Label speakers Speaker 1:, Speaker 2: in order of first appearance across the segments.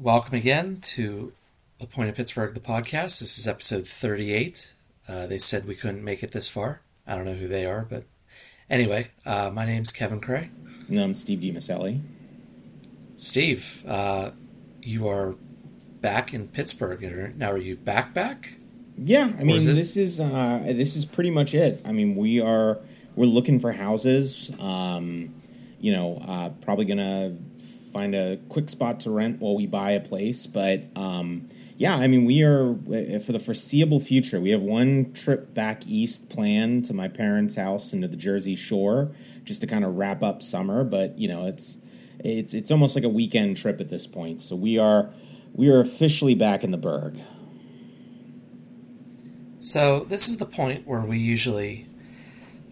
Speaker 1: welcome again to A Point of Pittsburgh, the podcast. This is episode 38. Uh, they said we couldn't make it this far. I don't know who they are, but anyway, uh, my name's Kevin Cray.
Speaker 2: And I'm Steve DiMaselli.
Speaker 1: Steve, uh, you are back in Pittsburgh. Now, are you back back?
Speaker 2: Yeah, I mean, is this is uh, this is pretty much it. I mean, we are we're looking for houses. Um, you know, uh, probably gonna find a quick spot to rent while we buy a place. But um, yeah, I mean, we are uh, for the foreseeable future. We have one trip back east planned to my parents' house into the Jersey Shore, just to kind of wrap up summer. But you know, it's it's it's almost like a weekend trip at this point. So we are we are officially back in the Burgh.
Speaker 1: So this is the point where we usually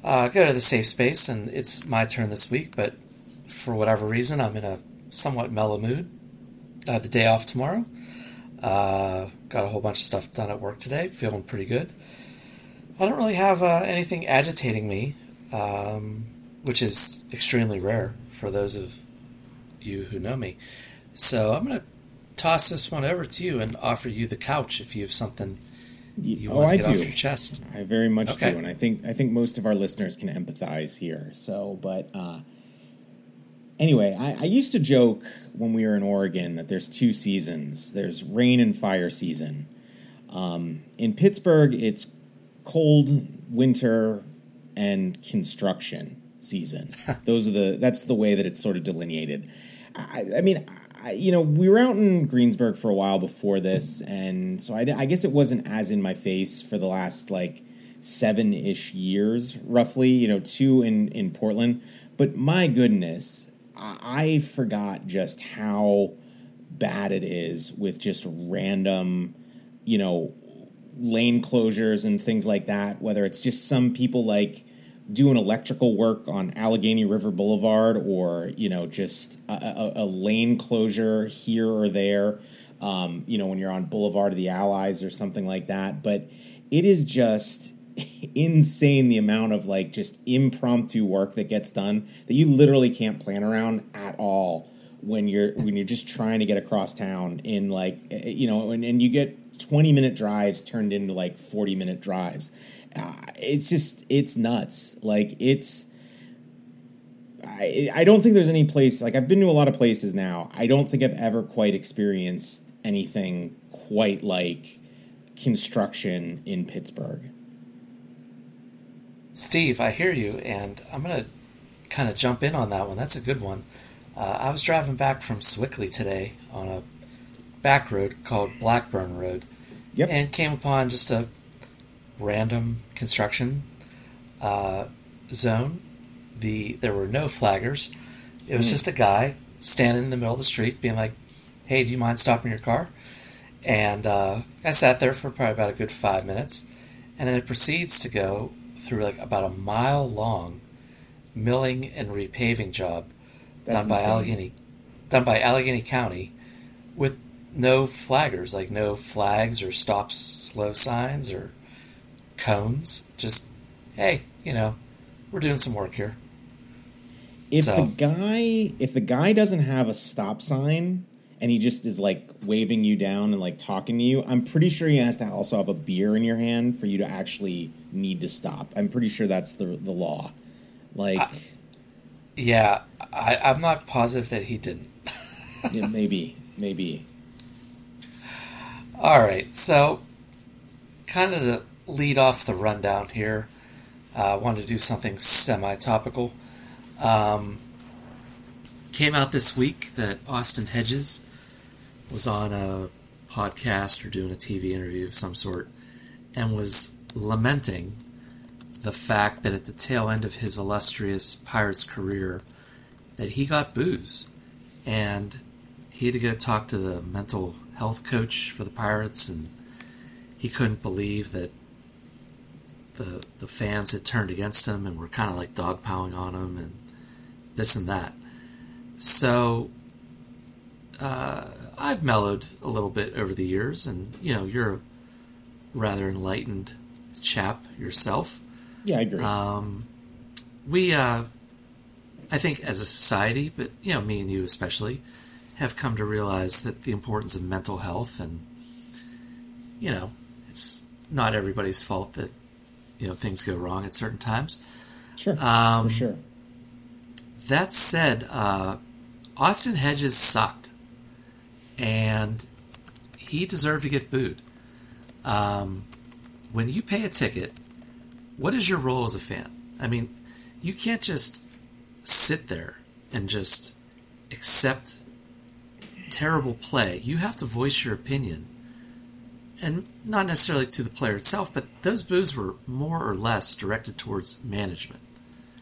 Speaker 1: uh, go to the safe space, and it's my turn this week. But for whatever reason, I'm in a somewhat mellow mood. Have the day off tomorrow. Uh, got a whole bunch of stuff done at work today. Feeling pretty good. I don't really have uh, anything agitating me, um, which is extremely rare for those of you who know me. So I'm going to toss this one over to you and offer you the couch if you have something you oh, want to get I do. off your chest.
Speaker 2: I very much okay. do, and I think I think most of our listeners can empathize here. So, but uh, anyway, I, I, used to joke when we were in Oregon that there's two seasons. There's rain and fire season. Um, in Pittsburgh, it's cold winter and construction season. Those are the that's the way that it's sort of delineated. I, I mean, I, you know, we were out in Greensburg for a while before this, and so I, I guess it wasn't as in my face for the last like seven ish years, roughly. You know, two in in Portland. But my goodness, I forgot just how bad it is with just random, you know, lane closures and things like that. Whether it's just some people like doing electrical work on Allegheny River Boulevard or, you know, just a, a, a lane closure here or there, um, you know, when you're on Boulevard of the Allies or something like that. But it is just insane the amount of like just impromptu work that gets done that you literally can't plan around at all when you're when you're just trying to get across town in like eh, eh, you know and, and you get 20 minute drives turned into like 40 minute drives uh, it's just it's nuts like it's I, I don't think there's any place like I've been to a lot of places now. I don't think I've ever quite experienced anything quite like construction in Pittsburgh.
Speaker 1: Steve, I hear you, and I'm going to kind of jump in on that one. That's a good one. Uh, I was driving back from Sewickley today on a back road called Blackburn Road, yep. and came upon just a random construction uh, zone. The there were no flaggers. It was mm. just a guy standing in the middle of the street, being like, "Hey, do you mind stopping your car?" And uh, I sat there for probably about a good five minutes, and then it proceeds to go through like about a mile long milling and repaving job That's done by insane. Allegheny done by Allegheny County with no flaggers, like no flags or stop slow signs or cones. Just hey, you know, we're doing some work here.
Speaker 2: If so. the guy if the guy doesn't have a stop sign and he just is like waving you down and like talking to you, I'm pretty sure he has to also have a beer in your hand for you to actually need to stop. I'm pretty sure that's the the law. Like, uh,
Speaker 1: yeah, I, I'm not positive that he didn't.
Speaker 2: yeah, maybe, maybe.
Speaker 1: All right, so kind of to lead off the rundown here, uh, I wanted to do something semi-topical. Um, came out this week that Austin Hedges was on a podcast or doing a TV interview of some sort and was lamenting the fact that at the tail end of his illustrious Pirates career that he got booze and he had to go talk to the mental health coach for the Pirates and he couldn't believe that the the fans had turned against him and were kind of like dogpiling on him and this and that. So uh, I've mellowed a little bit over the years, and you know, you're a rather enlightened chap yourself.
Speaker 2: Yeah, I agree.
Speaker 1: Um, we, uh, I think, as a society, but you know, me and you especially, have come to realize that the importance of mental health and you know it's not everybody's fault that you know things go wrong at certain times.
Speaker 2: Sure,
Speaker 1: Um,
Speaker 2: for sure.
Speaker 1: That said, uh, Austin Hedges sucked, and he deserved to get booed. Um, when you pay a ticket, what is your role as a fan? I mean, you can't just sit there and just accept terrible play. You have to voice your opinion. And not necessarily to the player itself, but those boos were more or less directed towards management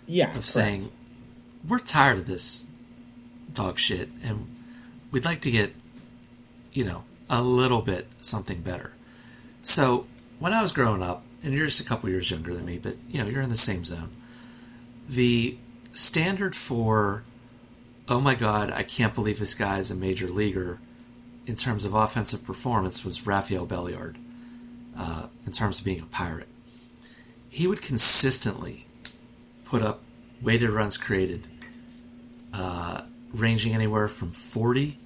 Speaker 2: Yeah,
Speaker 1: of
Speaker 2: correct.
Speaker 1: saying we're tired of this dog shit and we'd like to get you know a little bit something better. So when i was growing up and you're just a couple years younger than me but you know you're in the same zone the standard for oh my god i can't believe this guy is a major leaguer in terms of offensive performance was Rafael Belliard uh, in terms of being a pirate. He would consistently put up weighted runs created, uh, ranging anywhere from 40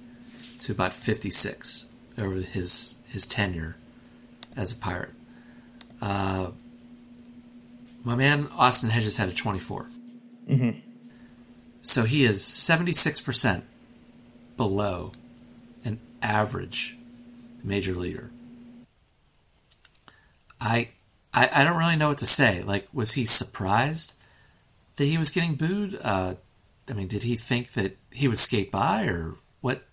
Speaker 1: to about 56 over his his tenure as a pirate. Uh, my man Austin Hedges had a 24. So he is 76% below an average major leaguer. I, I I don't really know what to say. Like, was he surprised that he was getting booed? Uh, I mean, did he think that he would skate by, or what?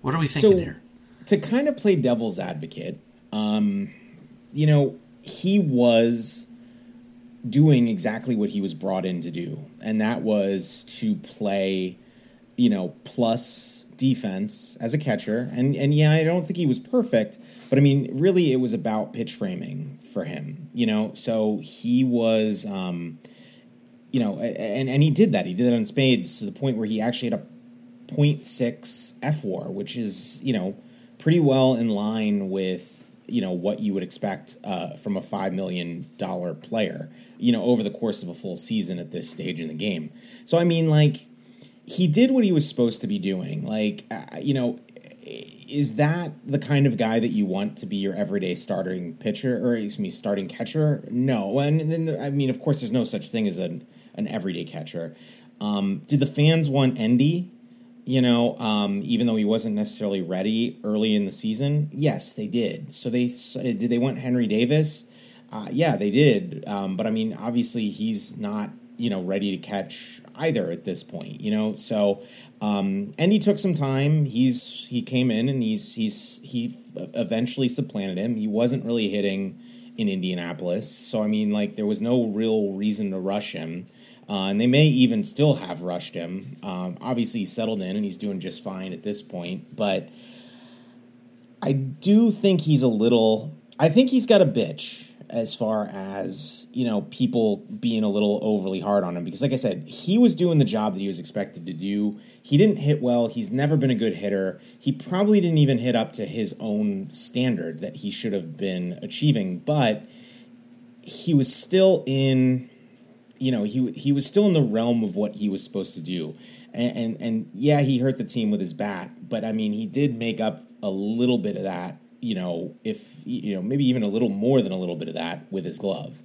Speaker 1: What are we thinking
Speaker 2: So-
Speaker 1: here?
Speaker 2: to kind of play devil's advocate, um, you know, he was doing exactly what he was brought in to do, and that was to play, you know, plus defense as a catcher. And and yeah, I don't think he was perfect, but I mean, really, it was about pitch framing for him. You know, so he was. Um, you know, and, and he did that. He did that on spades to the point where he actually had a 0.6 fWAR, which is, you know, pretty well in line with, you know, what you would expect uh, from a $5 million player, you know, over the course of a full season at this stage in the game. So, I mean, like, he did what he was supposed to be doing. Like, uh, you know, is that the kind of guy that you want to be your everyday starting pitcher or excuse me starting catcher? No, and then I mean, of course, there's no such thing as an an everyday catcher. Um, did the fans want Endy? You know, um, even though he wasn't necessarily ready early in the season, yes, they did. So they did. They want Henry Davis. Uh, yeah, they did. Um, but I mean, obviously, he's not you know ready to catch either at this point. You know, so um, and he took some time. He's he came in and he's he's he eventually supplanted him. He wasn't really hitting in Indianapolis, so I mean, like there was no real reason to rush him. Uh, and they may even still have rushed him. Um, obviously, he's settled in and he's doing just fine at this point. But I do think he's a little. I think he's got a bitch as far as you know people being a little overly hard on him because, like I said, he was doing the job that he was expected to do. He didn't hit well. He's never been a good hitter. He probably didn't even hit up to his own standard that he should have been achieving. But he was still in you know he he was still in the realm of what he was supposed to do and, and and yeah he hurt the team with his bat but i mean he did make up a little bit of that you know if you know maybe even a little more than a little bit of that with his glove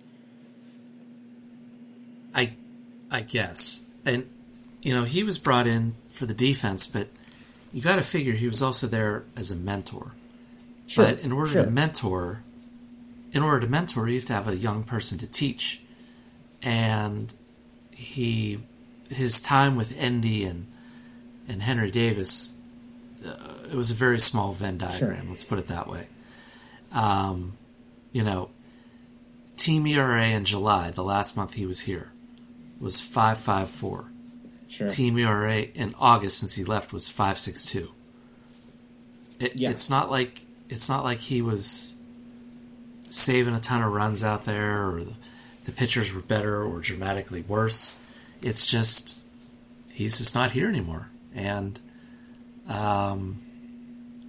Speaker 1: I, I guess, and you know he was brought in for the defense, but you got to figure he was also there as a mentor.
Speaker 2: sure
Speaker 1: But in order
Speaker 2: sure.
Speaker 1: to mentor, in order to mentor, you have to have a young person to teach. And he, his time with Endy and and Henry Davis, uh, it was a very small Venn diagram.
Speaker 2: Sure.
Speaker 1: Let's put it that way. Um, you know, team ERA in July, the last month he was here, was five five four.
Speaker 2: sure
Speaker 1: Team ERA in August since he left was five six two. It,
Speaker 2: Yeah.
Speaker 1: It's not like it's not like he was saving a ton of runs out there, or the, the pitchers were better or dramatically worse. It's just he's just not here anymore, and um,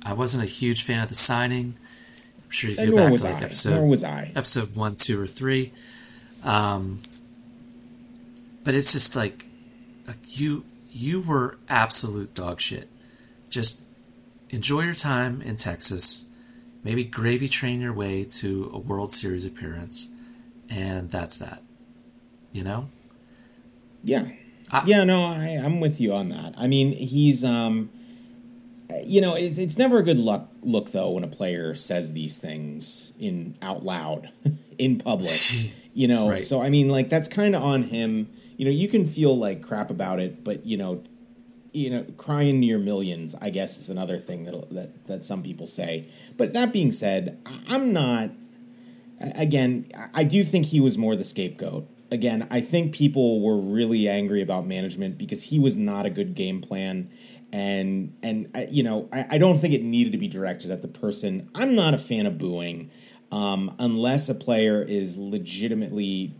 Speaker 1: I wasn't a huge fan of the signing. I'm sure you go back to like
Speaker 2: I.
Speaker 1: episode
Speaker 2: Nor was I.
Speaker 1: episode one, two, or three. Um, but it's just like, like you you were absolute dog shit. just enjoy your time in Texas. Maybe gravy train your way to a World Series appearance, and that's that. You know?
Speaker 2: Yeah.
Speaker 1: I-
Speaker 2: yeah, no, I, I'm with you on that. I mean, he's, um, you know, it's, it's never a good luck look though when a player says these things in out loud in public. You know,
Speaker 1: Right.
Speaker 2: so I mean, like that's kind of on him. You know, you can feel like crap about it, but you know, you know, crying your millions, I guess, is another thing that that that some people say. But that being said, I'm not. Again, I- do think he was more the scapegoat. Again, I think people were really angry about management because he was not a good game plan, and and you know, I, I don't think it needed to be directed at the person. I'm not a fan of booing, um, unless a player is legitimately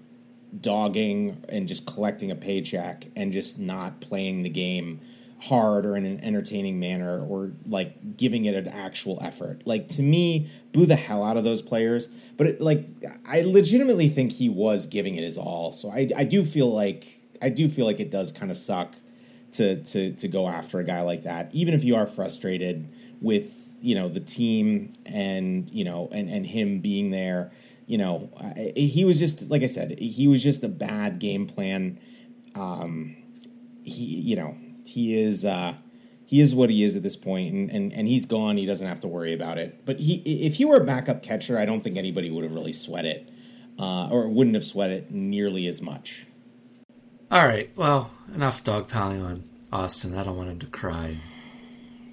Speaker 2: dogging and just collecting a paycheck and just not playing the game hard or in an entertaining manner or like giving it an actual effort. Like to me, boo the hell out of those players. But it, like I legitimately think he was giving it his all. So I I do feel like I do feel like it does kind of suck to to to go after a guy like that, even if you are frustrated with you know the team and you know and and him being there. You know, I, he was just like I said, he was just a bad game plan. Um, he, you know, he is uh, he is what he is at this point, and, and and he's gone. He doesn't have to worry about it. But he, if he were a backup catcher, I don't think anybody would have really sweat it, uh, or wouldn't have sweat it nearly as much.
Speaker 1: All right. Well, enough dog pounding on Austin. I don't want him to cry.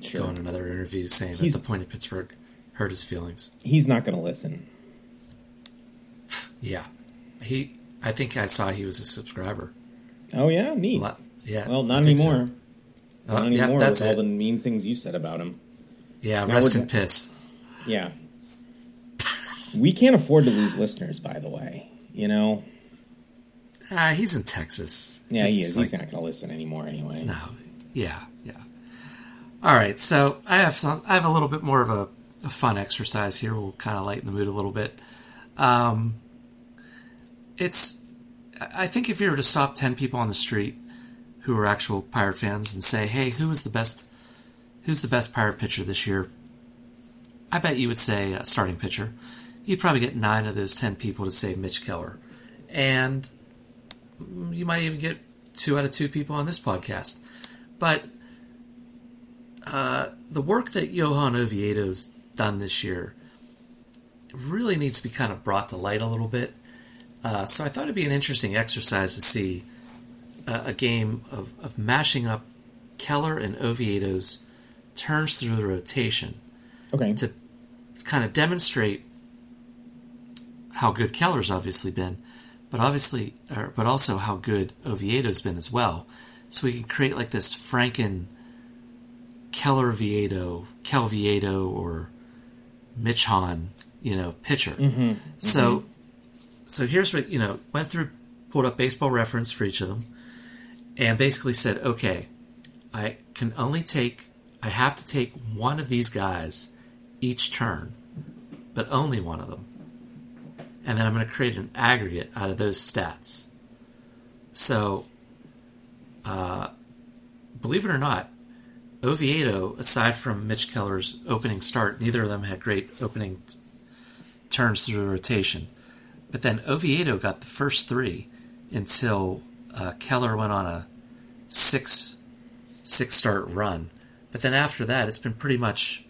Speaker 2: Sure,
Speaker 1: Go on another interview saying
Speaker 2: He's-
Speaker 1: that the point of Pittsburgh hurt his feelings.
Speaker 2: he's not going to listen.
Speaker 1: Yeah, he. I think I saw he was a subscriber.
Speaker 2: Oh yeah, neat.
Speaker 1: Well, yeah.
Speaker 2: Well, not anymore.
Speaker 1: so.
Speaker 2: Not
Speaker 1: yeah,
Speaker 2: anymore
Speaker 1: that's
Speaker 2: with all
Speaker 1: it.
Speaker 2: the mean things you said about him.
Speaker 1: Yeah,
Speaker 2: Now
Speaker 1: rest in piss.
Speaker 2: Yeah. we can't afford to lose listeners, by the way. You know?
Speaker 1: Ah, he's in Texas.
Speaker 2: Yeah, he is.
Speaker 1: like-
Speaker 2: He's not going to listen anymore anyway.
Speaker 1: No. Yeah, yeah. All right, so I have some. I have a little bit more of a, a fun exercise here. We'll kind of lighten the mood a little bit. Um, it's. I I think if you were to stop ten people on the street who are actual pirate fans and say, "Hey, who is the best? Who's the best pirate pitcher this year?" I bet you would say a starting pitcher. You'd probably get nine of those ten people to say Mitch Keller, and you might even get two out of two people on this podcast. But uh, the work that Johan Oviedo's done this year really needs to be kind of brought to light a little bit. Uh, so I thought it'd be an interesting exercise to see a, a game of, of mashing up Keller and Oviedo's turns through the rotation
Speaker 2: Okay.
Speaker 1: to kind of demonstrate how good Keller's obviously been, but obviously, or, but also how good Oviedo's been as well. So we can create like this Franken Keller Viedo, Kel Viedo, or Mitch Hahn, you know, pitcher. Mm-hmm. So, mm-hmm. so here's what you know. Went through, pulled up Baseball Reference for each of them, and basically said, okay, I can only take, I have to take one of these guys each turn, but only one of them. And then I'm going to create an aggregate out of those stats. So, uh, believe it or not, Oviedo, aside from Mitch Keller's opening start, neither of them had great opening t- turns through the rotation. But then Oviedo got the first three until uh, Keller went on a six six start run. But then after that, it's been pretty much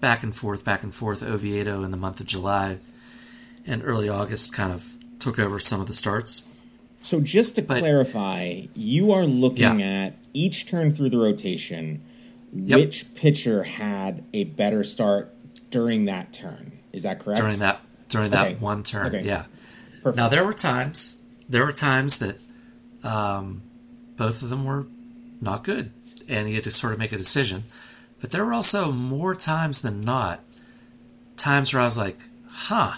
Speaker 1: back and forth, back and forth. Oviedo in the month of July and early August kind of took over some of the starts.
Speaker 2: So just to
Speaker 1: But-
Speaker 2: clarify, you are looking
Speaker 1: Yeah.
Speaker 2: at each turn through the rotation,
Speaker 1: Yep.
Speaker 2: which pitcher had a better start during that turn. Is that correct?
Speaker 1: during that during that
Speaker 2: Okay.
Speaker 1: one turn.
Speaker 2: Okay.
Speaker 1: Yeah.
Speaker 2: Perfect.
Speaker 1: Now there were times there were times that um, both of them were not good, and he had to sort of make a decision. But there were also more times than not times where I was like, "Huh,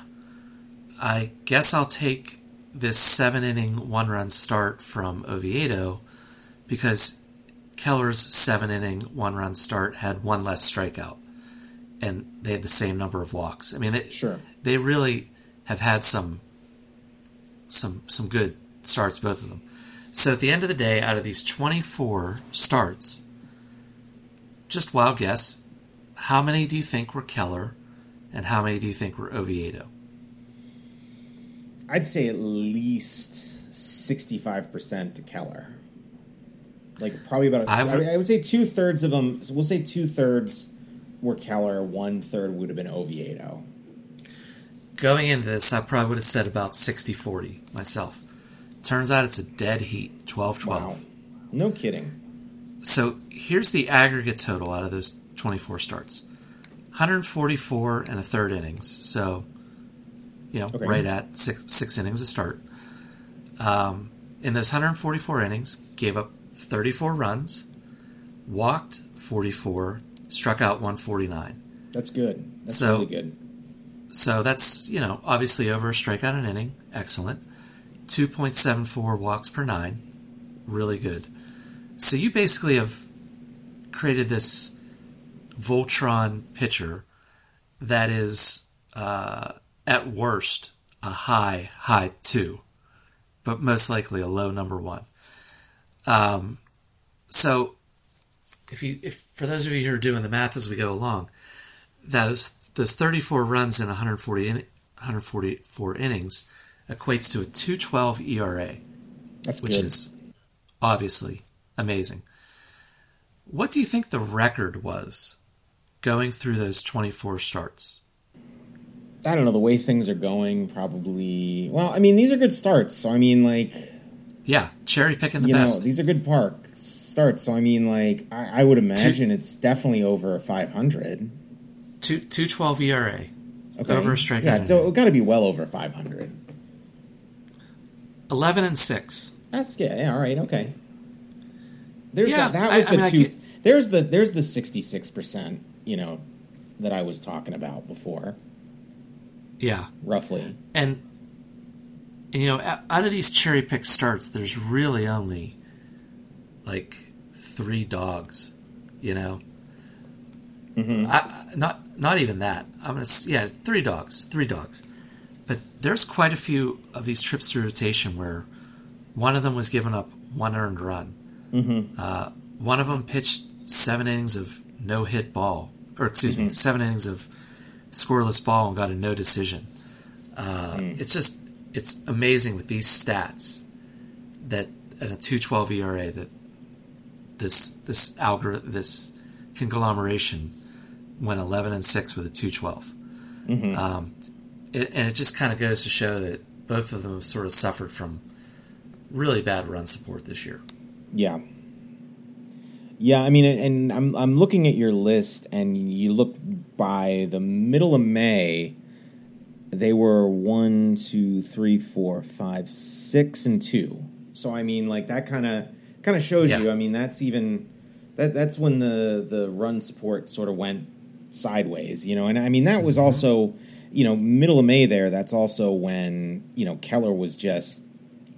Speaker 1: I guess I'll take this seven inning one run start from Oviedo because Keller's seven inning one run start had one less strikeout." And they had the same number of walks. I mean, it,
Speaker 2: Sure.
Speaker 1: they really have had some some some good starts, both of them. So at the end of the day, out of these 24 starts, just wild guess. How many do you think were Keller, and how many do you think were Oviedo?
Speaker 2: I'd say at least sixty-five percent to Keller. Like probably about. A, I, would, I would say two thirds of them. So we'll say two thirds were Keller. One third would have been Oviedo.
Speaker 1: Going into this, I probably would have said about 60-40 myself. Turns out it's a dead heat, 12-12. Wow.
Speaker 2: No kidding.
Speaker 1: So here's the aggregate total out of those 24 starts 144 and a third innings. So, you know, okay. right at six, six innings a start. Um, in those 144 innings, gave up 34 runs, walked 44, struck out 149.
Speaker 2: That's good. That's so, really good.
Speaker 1: So that's, you know, obviously over a strikeout an inning. Excellent. 2.74 walks per nine. Really good. So you basically have created this Voltron pitcher that is, uh, at worst, a high, high two, but most likely a low number one. Um, so if you, if for those of you who are doing the math as we go along, those those 34 runs in 140 in, 144 innings equates to a 212 ERA.
Speaker 2: That's
Speaker 1: which
Speaker 2: good.
Speaker 1: is obviously amazing. What do you think the record was going through those 24 starts?
Speaker 2: I don't know the way things are going. Probably. Well, I mean, these are good starts. So I mean, like,
Speaker 1: yeah, cherry picking the you best.
Speaker 2: Know, these are good park starts. So I mean, like, I, I would imagine two, it's definitely over 500.
Speaker 1: Two two twelve ERA. Okay. Over a strikeout.
Speaker 2: Yeah, so it got to be well over 500.
Speaker 1: 11 and 6.
Speaker 2: That's yeah, all right, okay. There's yeah, that, that was I, the I mean, two. There's the there's the 66%, you know, that I was talking about before.
Speaker 1: Yeah.
Speaker 2: Roughly.
Speaker 1: And and, you know, out of these cherry pick starts, there's really only like three dogs. You know, mm-hmm. I, not not even that. I'm gonna yeah, three dogs, three dogs. But there's quite a few of these trips through rotation where one of them was given up one earned run. Mm-hmm. Uh, one of them pitched seven innings of no hit ball, or excuse mm-hmm. me, seven innings of scoreless ball and got a no decision. Uh, mm. It's just it's amazing with these stats that at a 212 ERA that this this algorithm this conglomeration went 11 and 6 with a 212 mm-hmm. um, it, and it just kind of goes to show that both of them have sort of suffered from really bad run support this year
Speaker 2: yeah yeah i mean and i'm i'm looking at your list and you look by the middle of may they were one, two, three, four, five, six, and two. So I mean, like that kind of kind of shows yeah. you. I mean, that's even that that's when the the run support sort of went sideways, you know. And I mean, that was mm-hmm. also, you know, middle of May there. That's also when you know Keller was just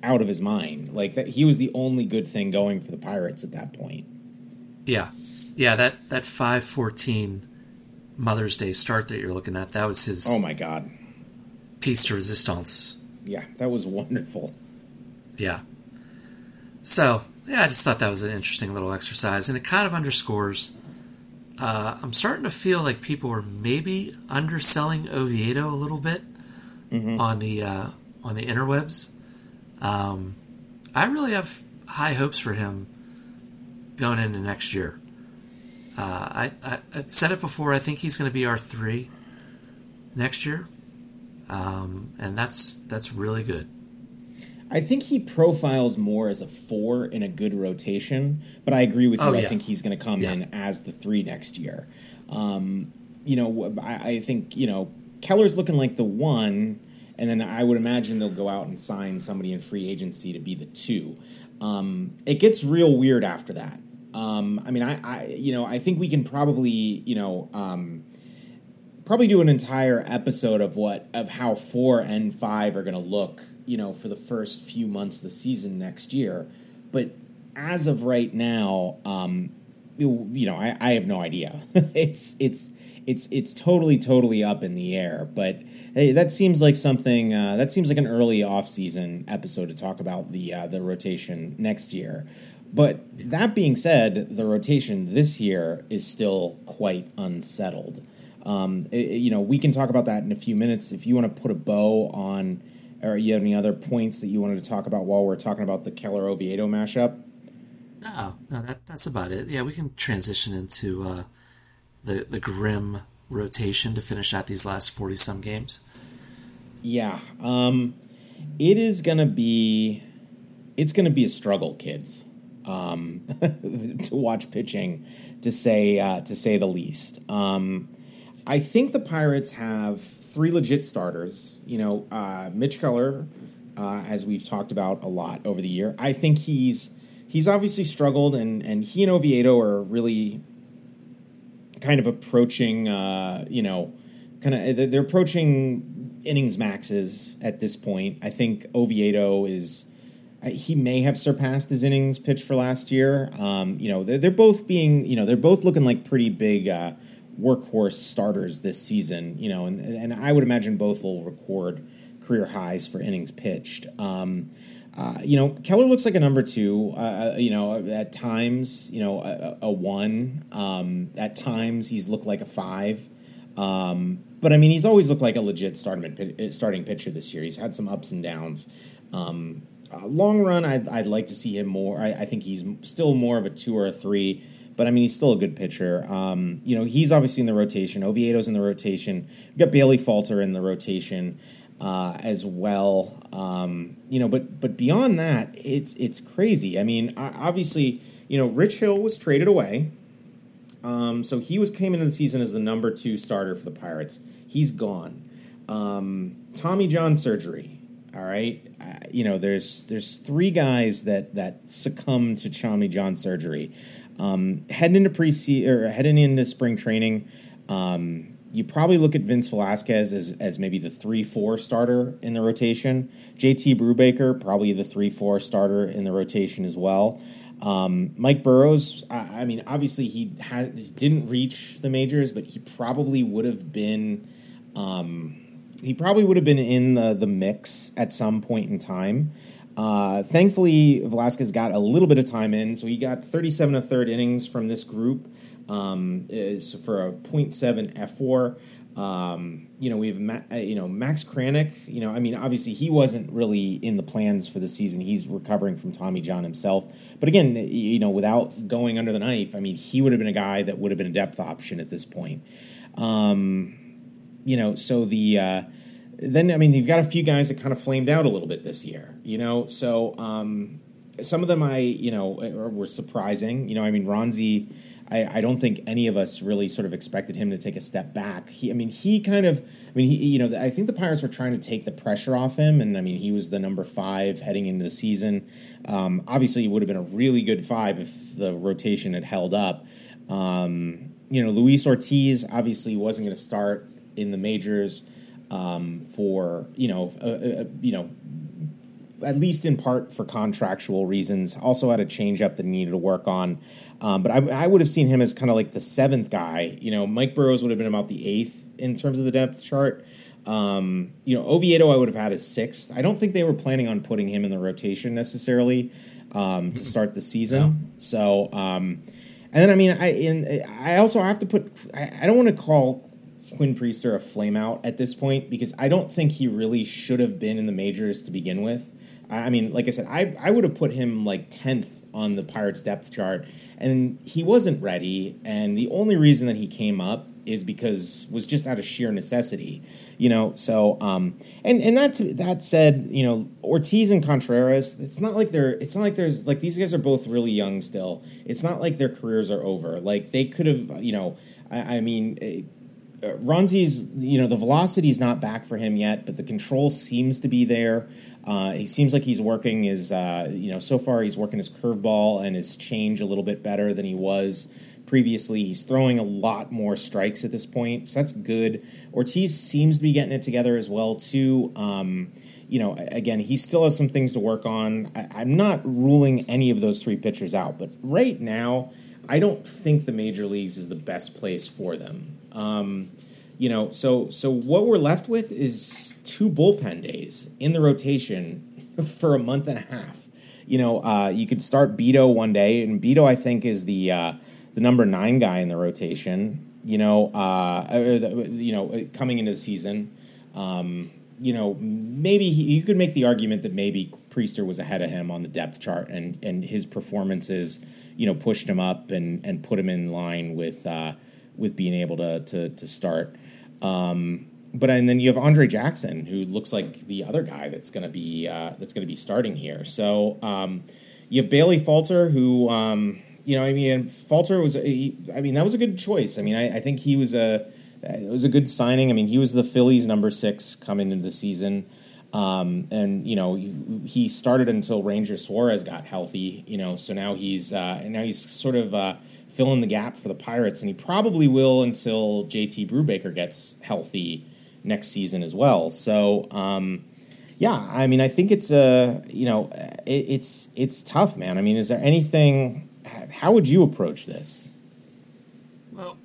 Speaker 2: out of his mind. Like that, he was the only good thing going for the Pirates at that point.
Speaker 1: Yeah, yeah. That that five fourteen Mother's Day start that you're looking at. That was his.
Speaker 2: Oh my God
Speaker 1: piece de resistance.
Speaker 2: Yeah, that was wonderful.
Speaker 1: Yeah. So, yeah, I just thought that was an interesting little exercise, and it kind of underscores. Uh, I'm starting to feel like people are maybe underselling Oviedo a little bit mm-hmm. on the uh, on the interwebs. Um, I really have high hopes for him going into next year. Uh, I, I, have said it before. I think he's going to be our three next year um, and that's that's really good.
Speaker 2: I think he profiles more as a four in a good rotation, but I agree with you. Oh, yeah. I think he's going to come yeah. in as the three next year. Um, you know, I, I, think you know Keller's looking like the one, and then I would imagine they'll go out and sign somebody in free agency to be the two. Um, it gets real weird after that. Um, I mean, I, I, you know, I think we can probably, you know, um, probably do an entire episode of what of how four and five are going to look, you know, for the first few months of the season next year. But as of right now, um, you, know, I, I have no idea. it's it's it's it's totally totally up in the air. But hey, that seems like something. Uh, that seems like an early off season episode to talk about the uh, the rotation next year. But that being said, the rotation this year is still quite unsettled. Um, it, you know, we can talk about that in a few minutes. If you want to put a bow on, or you have any other points that you wanted to talk about while we're talking about the Keller Oviedo mashup?
Speaker 1: No, no, that, that's about it. Yeah, we can transition into uh, the the grim rotation to finish out these last forty some games.
Speaker 2: Yeah, um, it is gonna be, it's gonna be a struggle, kids, um, to watch pitching, to say uh, to say the least. Um, I think the Pirates have three legit starters. You know, uh, Mitch Keller, uh, as we've talked about a lot over the year. I think he's he's obviously struggled, and and he and Oviedo are really kind of approaching. Uh, you know, kind of they're approaching innings maxes at this point. I think Oviedo is. He may have surpassed his innings pitch for last year. Um, you know, they're, they're both being, you know, they're both looking like pretty big uh, workhorse starters this season. You know, and and I would imagine both will record career highs for innings pitched. Um, uh, you know, Keller looks like a number two. Uh, uh, you know, at times, you know, a, a one. Um, at times, he's looked like a five. Um, but I mean, he's always looked like a legit starting starting pitcher this year. He's had some ups and downs. Um, uh, long run, I'd, I'd like to see him more. I, I, think he's still more of a two or a three. But I mean, he's still a good pitcher. Um, you know, he's obviously in the rotation. Oviedo's in the rotation. We've got Bailey Falter in the rotation uh, as well. Um, you know, but but beyond that, it's it's crazy. I mean, obviously, you know, Rich Hill was traded away, um, so he was came into the season as the number two starter for the Pirates. He's gone. Um, Tommy John surgery. All right, uh, you know, there's there's three guys that that succumbed to Tommy John surgery. Um, heading into pre or heading into spring training. Um, you probably look at Vince Velasquez as, as maybe the 3 4 starter in the rotation. JT Brubaker, probably the 3 4 starter in the rotation as well. Um, Mike Burrows, I, I, mean, obviously he had, didn't reach the majors, but he probably would have been. Um, he probably would have been in the, the mix at some point in time. Uh, thankfully, Velasquez got a little bit of time in, so he got 37 and a third innings from this group um, is for a 0.7 fWAR. Um, you know, we have Ma- uh, you know Max Kranick. You know, I mean, obviously he wasn't really in the plans for the season. He's recovering from Tommy John himself. But again, you know, without going under the knife, I mean, he would have been a guy that would have been a depth option at this point. Um, you know, so the uh, then I mean, you've got a few guys that kind of flamed out a little bit this year. You know, so um, some of them I you know were surprising. You know, I mean, Roansy I, I, don't think any of us really sort of expected him to take a step back. He, I mean, he kind of, I mean, he, you know, I think the Pirates were trying to take the pressure off him, and I mean, he was the number five heading into the season. Um, obviously, he would have been a really good five if the rotation had held up. Um, you know, Luis Ortiz obviously wasn't going to start in the majors um, for you know, uh, uh, you know, at least in part for contractual reasons. Also had a changeup that he needed to work on. Um, but I, I, would have seen him as kind of like the seventh guy. You know, Mike Burrows would have been about the eighth in terms of the depth chart. Um, you know, Oviedo I would have had as sixth. I don't think they were planning on putting him in the rotation necessarily um, to start the season. So, um, and then I mean, I in, I also have to put. I, I don't want to call Quinn Priester a flameout at this point because I don't think he really should have been in the majors to begin with. I mean, like I said, I I would have put him like tenth on the Pirates depth chart, and he wasn't ready. And the only reason that he came up is because was just out of sheer necessity, you know. So, um, and and that that said, you know, Ortiz and Contreras, it's not like they're, it's not like there's like these guys are both really young still. It's not like their careers are over. Like they could have, you know, I, I mean. It, uh, Roansy's, you know, the velocity is not back for him yet, but the control seems to be there. Uh, he seems like he's working his, uh, you know, so far he's working his curveball and his change a little bit better than he was previously. He's throwing a lot more strikes at this point, so that's good. Ortiz seems to be getting it together as well too. Um, you know, again, he still has some things to work on. I, am not ruling any of those three pitchers out, but right now, I don't think the major leagues is the best place for them. Um, you know, so so what we're left with is two bullpen days in the rotation for a month and a half. you know, uh, you could start Bido one day, and Bido I think is the uh, the number nine guy in the rotation. You know, uh, you know, coming into the season. Um, you know, maybe he, you could make the argument that maybe Priester was ahead of him on the depth chart, and and his performances, you know, pushed him up and and put him in line with uh, with being able to to, to start. Um, but and then you have Andre Jackson, who looks like the other guy that's going to be uh, that's going to be starting here. So um, you have Bailey Falter, who um, you know, I mean, Falter was, he, I mean, that was a good choice. I mean, I, I think he was a it was a good signing. I mean, he was the Phillies' number six coming into the season. Um, and you know he started until Ranger Suarez got healthy. You know, so now he's uh, now he's sort of uh, filling the gap for the Pirates, and he probably will until JT Brubaker gets healthy next season as well. So um, yeah, I mean, I think it's a you know it, it's it's tough, man. I mean, is there anything? How would you approach this?
Speaker 1: Well,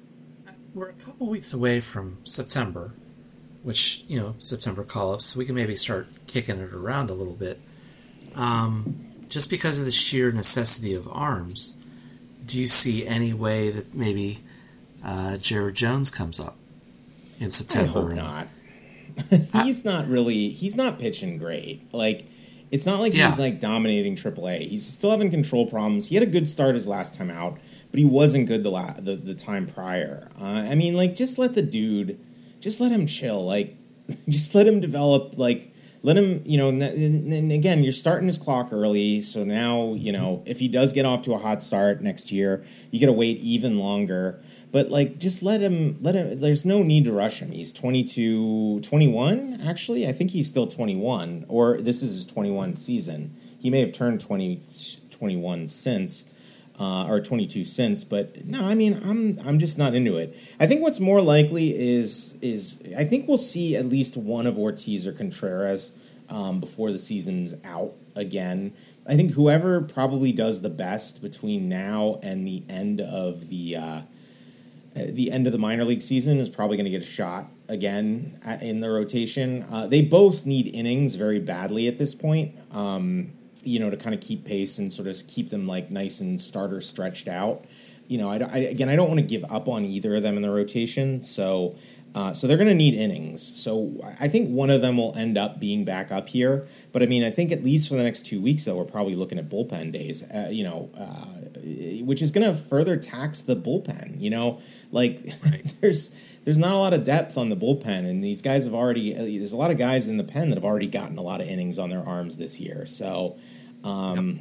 Speaker 1: we're a couple weeks away from September, which you know September call-ups, so we can maybe start kicking it around a little bit. Um, just because of the sheer necessity of arms, do you see any way that maybe uh, Jared Jones comes up in September?
Speaker 2: I hope not. he's not really. He's not pitching great. Like it's not like yeah. he's like dominating AAA. He's still having control problems. He had a good start his last time out but he wasn't good the la- the, the time prior. Uh, I mean, like, just let the dude, just let him chill. Like, just let him develop. Like, let him, you know. And, and again, you're starting his clock early, so now you mm-hmm. know if he does get off to a hot start next year, you got to wait even longer. But like, just let him. Let him. There's no need to rush him. He's 22, 21. Actually, I think he's still 21, or this is his 21 season. He may have turned 20, 21 since uh, or 22 cents. But no, I mean, I'm I'm just not into it. I think what's more likely is is I think we'll see at least one of Ortiz or Contreras um, before the season's out again. I think whoever probably does the best between now and the end of the uh, the end of the minor league season is probably going to get a shot again in the rotation. Uh, they both need innings very badly at this point. Um, you know, to kind of keep pace and sort of keep them like nice and starter stretched out. You know, I, I again, I don't want to give up on either of them in the rotation, so uh, so they're going to need innings. So I think one of them will end up being back up here. But I mean, I think at least for the next two weeks, though, we're probably looking at bullpen days. Uh, you know, uh, which is going to further tax the bullpen. You know, like right. there's there's not a lot of depth on the bullpen, and these guys have already. Uh, there's a lot of guys in the pen that have already gotten a lot of innings on their arms this year. So um, yep.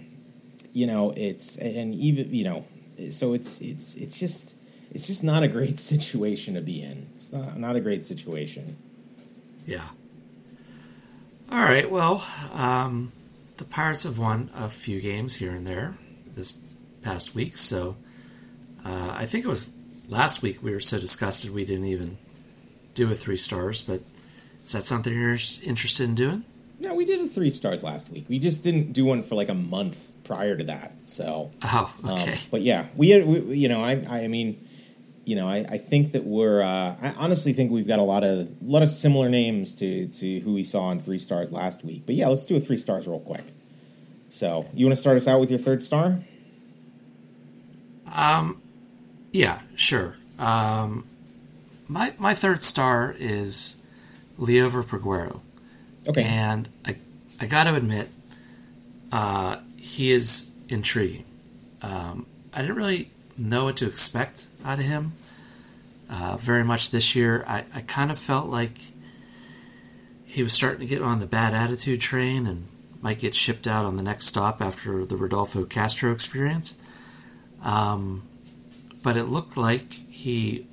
Speaker 2: You know, it's and even you know, so it's it's it's just it's just not a great situation to be in. It's not not a great situation.
Speaker 1: Yeah. All right. Well, um, the Pirates have won a few games here and there this past week, so uh, I think it was last week we were so disgusted we didn't even do a three stars. But is that something you're interested in doing?
Speaker 2: No, we did a three stars last week. We just didn't do one for like a month prior to that. So,
Speaker 1: oh, um, okay.
Speaker 2: Um, but yeah, we, had, we, you know, I, I mean, you know, I, I think that we're. Uh, I honestly think we've got a lot of a lot of similar names to to who we saw on three stars last week. But yeah, let's do a three stars real quick. So, you want to start us out with your third star?
Speaker 1: Um, yeah, sure. Um, my my third star is Liover Peguero.
Speaker 2: Okay.
Speaker 1: And I, I got to admit, uh, he is intriguing. Um, I didn't really know what to expect out of him uh, very much this year. I, I kind of felt like he was starting to get on the bad attitude train and might get shipped out on the next stop after the Rodolfo Castro experience. Um, but it looked like he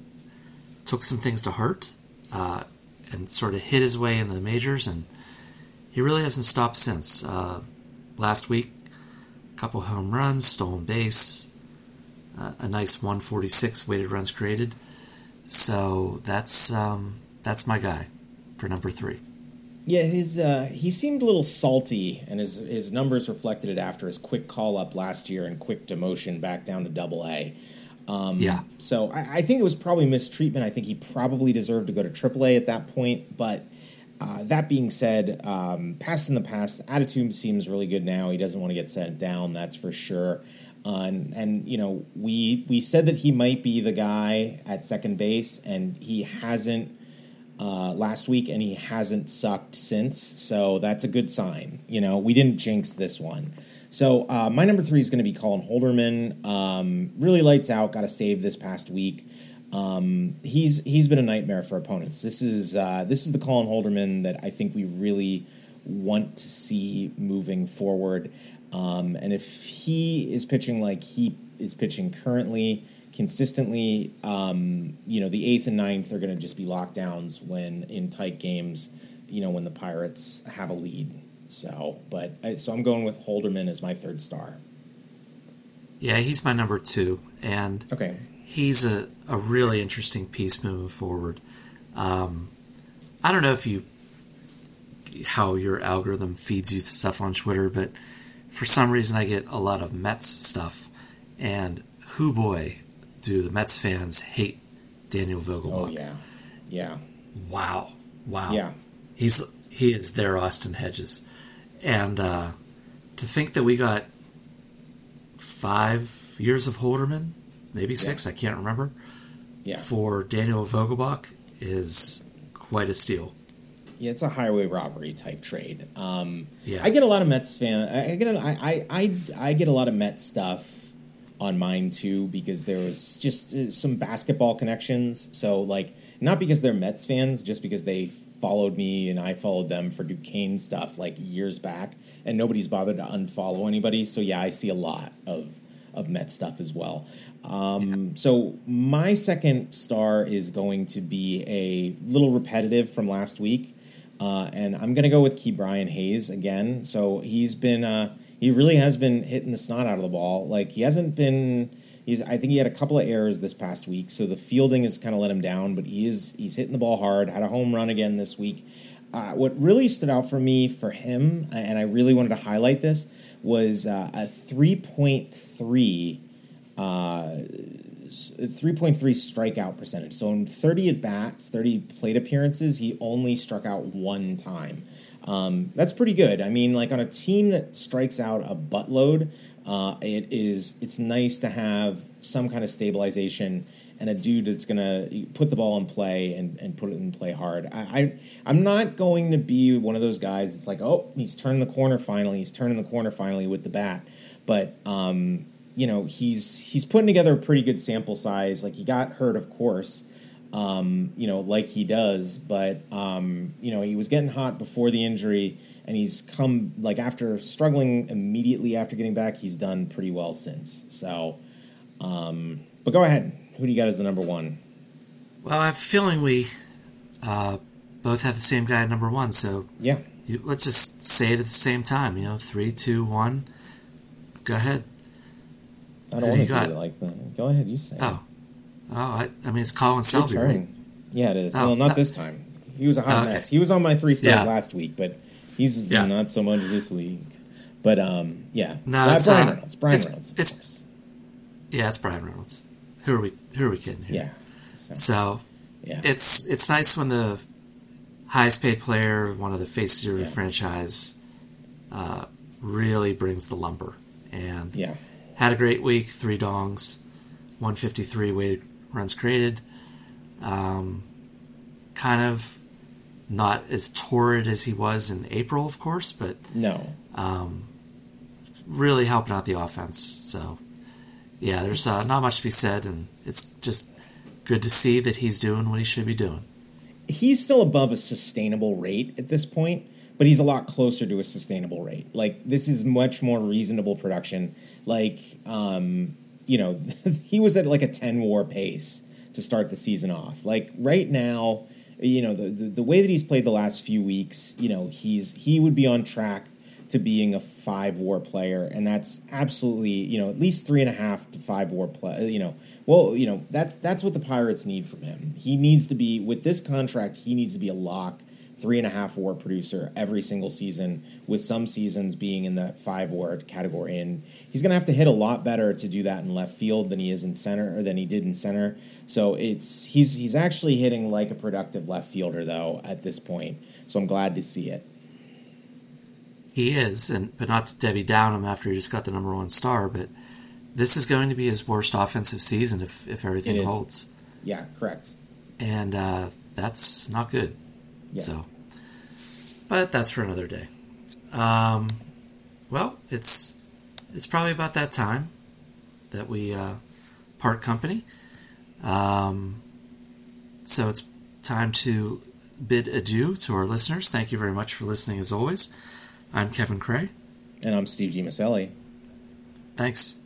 Speaker 1: took some things to heart uh, and sort of hit his way into the majors and – he really hasn't stopped since. Uh, last week, a couple home runs, stolen base, uh, a nice 146 weighted runs created. So that's um, that's my guy for number three.
Speaker 2: Yeah, his uh, he seemed a little salty, and his his numbers reflected it after his quick call up last year and quick demotion back down to Double A. Um,
Speaker 1: yeah.
Speaker 2: So I, I, think it was probably mistreatment. I think he probably deserved to go to Triple A at that point, but Uh, that being said, um, past in the past, attitude seems really good now. He doesn't want to get sent down, that's for sure. Uh, and, and you know, we we said that he might be the guy at second base, and he hasn't uh, last week, and he hasn't sucked since. So that's a good sign. You know, we didn't jinx this one. So uh, my number three is going to be Colin Holderman. Um, really lights out. Got a save this past week. Um, he's he's been a nightmare for opponents. This is uh, this is the Colin Holderman that I think we really want to see moving forward. Um, and if he is pitching like he is pitching currently, consistently, um, you know, the eighth and ninth are going to just be lockdowns when in tight games, you know, when the Pirates have a lead. So, but uh, so I'm going with Holderman as my third star.
Speaker 1: Yeah, he's my number two, and
Speaker 2: okay,
Speaker 1: he's a, a really interesting piece moving forward. Um, I don't know if you how your algorithm feeds you stuff on Twitter, but for some reason I get a lot of Mets stuff, and who boy, do the Mets fans hate Daniel Vogelbach?
Speaker 2: Oh yeah, yeah.
Speaker 1: Wow, wow.
Speaker 2: Yeah,
Speaker 1: he's he is their Austin Hedges, and uh, to think that we got five years of Holderman, maybe six, yeah. I can't remember.
Speaker 2: Yeah.
Speaker 1: For Daniel Vogelbach is quite a steal.
Speaker 2: Yeah, it's a highway robbery type trade. Um,
Speaker 1: yeah.
Speaker 2: I get a lot of Mets fan. I get a, I, I, I get a lot of Mets stuff on mine too because there was just uh, some basketball connections. So like not because they're Mets fans, just because they followed me and I followed them for Duquesne stuff like years back, and nobody's bothered to unfollow anybody. So yeah, I see a lot of of Met stuff as well. Um, so my second star is going to be a little repetitive from last week. Uh, and I'm going to go with Ke'Bryan Hayes again. So he's been, uh, he really has been hitting the snot out of the ball. Like he hasn't been, he's, I think he had a couple of errors this past week. So the fielding has kind of let him down, but he is, he's hitting the ball hard, had a home run again this week. Uh, what really stood out for me for him, and I really wanted to highlight this, was uh, a 3.3 uh, 3.3 strikeout percentage. So in 30 at bats, 30 plate appearances, he only struck out one time. Um, that's pretty good. I mean, like on a team that strikes out a buttload, uh, it is it's nice to have some kind of stabilization and a dude that's gonna put the ball in play and, and put it in play hard. I, I am not going to be one of those guys that's like, oh, he's turning the corner finally. He's turning the corner finally with the bat. But um, you know, he's he's putting together a pretty good sample size. Like he got hurt, of course, um, you know, like he does. But um, you know, he was getting hot before the injury, and he's come like after struggling immediately after getting back. He's done pretty well since. So, um, but go ahead. Who do you got as the number one?
Speaker 1: Well, I have a feeling we uh, both have the same guy at number one. So
Speaker 2: yeah,
Speaker 1: you, let's just say it at the same time. You know, three, two, one. Go ahead.
Speaker 2: I don't want to do it like that. Go ahead, you say.
Speaker 1: Oh, oh, I, I mean it's Colin Selby, right?
Speaker 2: Yeah, it is. Oh, well, not uh, this time. He was a hot okay. mess. He was on my three stars yeah. last week, but he's yeah. not so much this week. But um, yeah,
Speaker 1: no,
Speaker 2: uh,
Speaker 1: it's
Speaker 2: Bryan
Speaker 1: uh,
Speaker 2: Reynolds. Bryan
Speaker 1: it's,
Speaker 2: Reynolds.
Speaker 1: It's, yeah, it's Bryan Reynolds. Who are we? Who are we kidding here?
Speaker 2: Yeah.
Speaker 1: So, so yeah, it's it's nice when the highest paid player, one of the faces of your yeah. franchise, uh, really brings the lumber. And
Speaker 2: yeah
Speaker 1: had a great week, three dongs, 153 weighted runs created. Um, kind of not as torrid as he was in April, of course, but
Speaker 2: no,
Speaker 1: um, really helping out the offense. So, yeah, there's uh, not much to be said, and it's just good to see that he's doing what he should be doing.
Speaker 2: He's still above a sustainable rate at this point but he's a lot closer to a sustainable rate. Like this is much more reasonable production. Like um, you know, he was at like a 10 WAR pace to start the season off. Like right now, you know, the, the, the way that he's played the last few weeks, you know, he's he would be on track to being a five WAR player, and that's absolutely, you know, at least three and a half to five WAR play. Uh, you know, well, you know, that's that's what the Pirates need from him. He needs to be with this contract. He needs to be a lock three and a half WAR producer every single season, with some seasons being in that five WAR category. And he's going to have to hit a lot better to do that in left field than he is in center or than he did in center. So it's he's he's actually hitting like a productive left fielder though at this point. So I'm glad to see it.
Speaker 1: He is, and but not to Debbie down him after he just got the number one star, but this is going to be his worst offensive season if if everything holds.
Speaker 2: Yeah, correct.
Speaker 1: And uh, that's not good. Yeah. So, but that's for another day. Um, well, it's it's probably about that time that we uh, part company. Um, so it's time to bid adieu to our listeners. Thank you very much for listening, as always. I'm Kevin Cray.
Speaker 2: And I'm Steve G. Maselli.
Speaker 1: Thanks.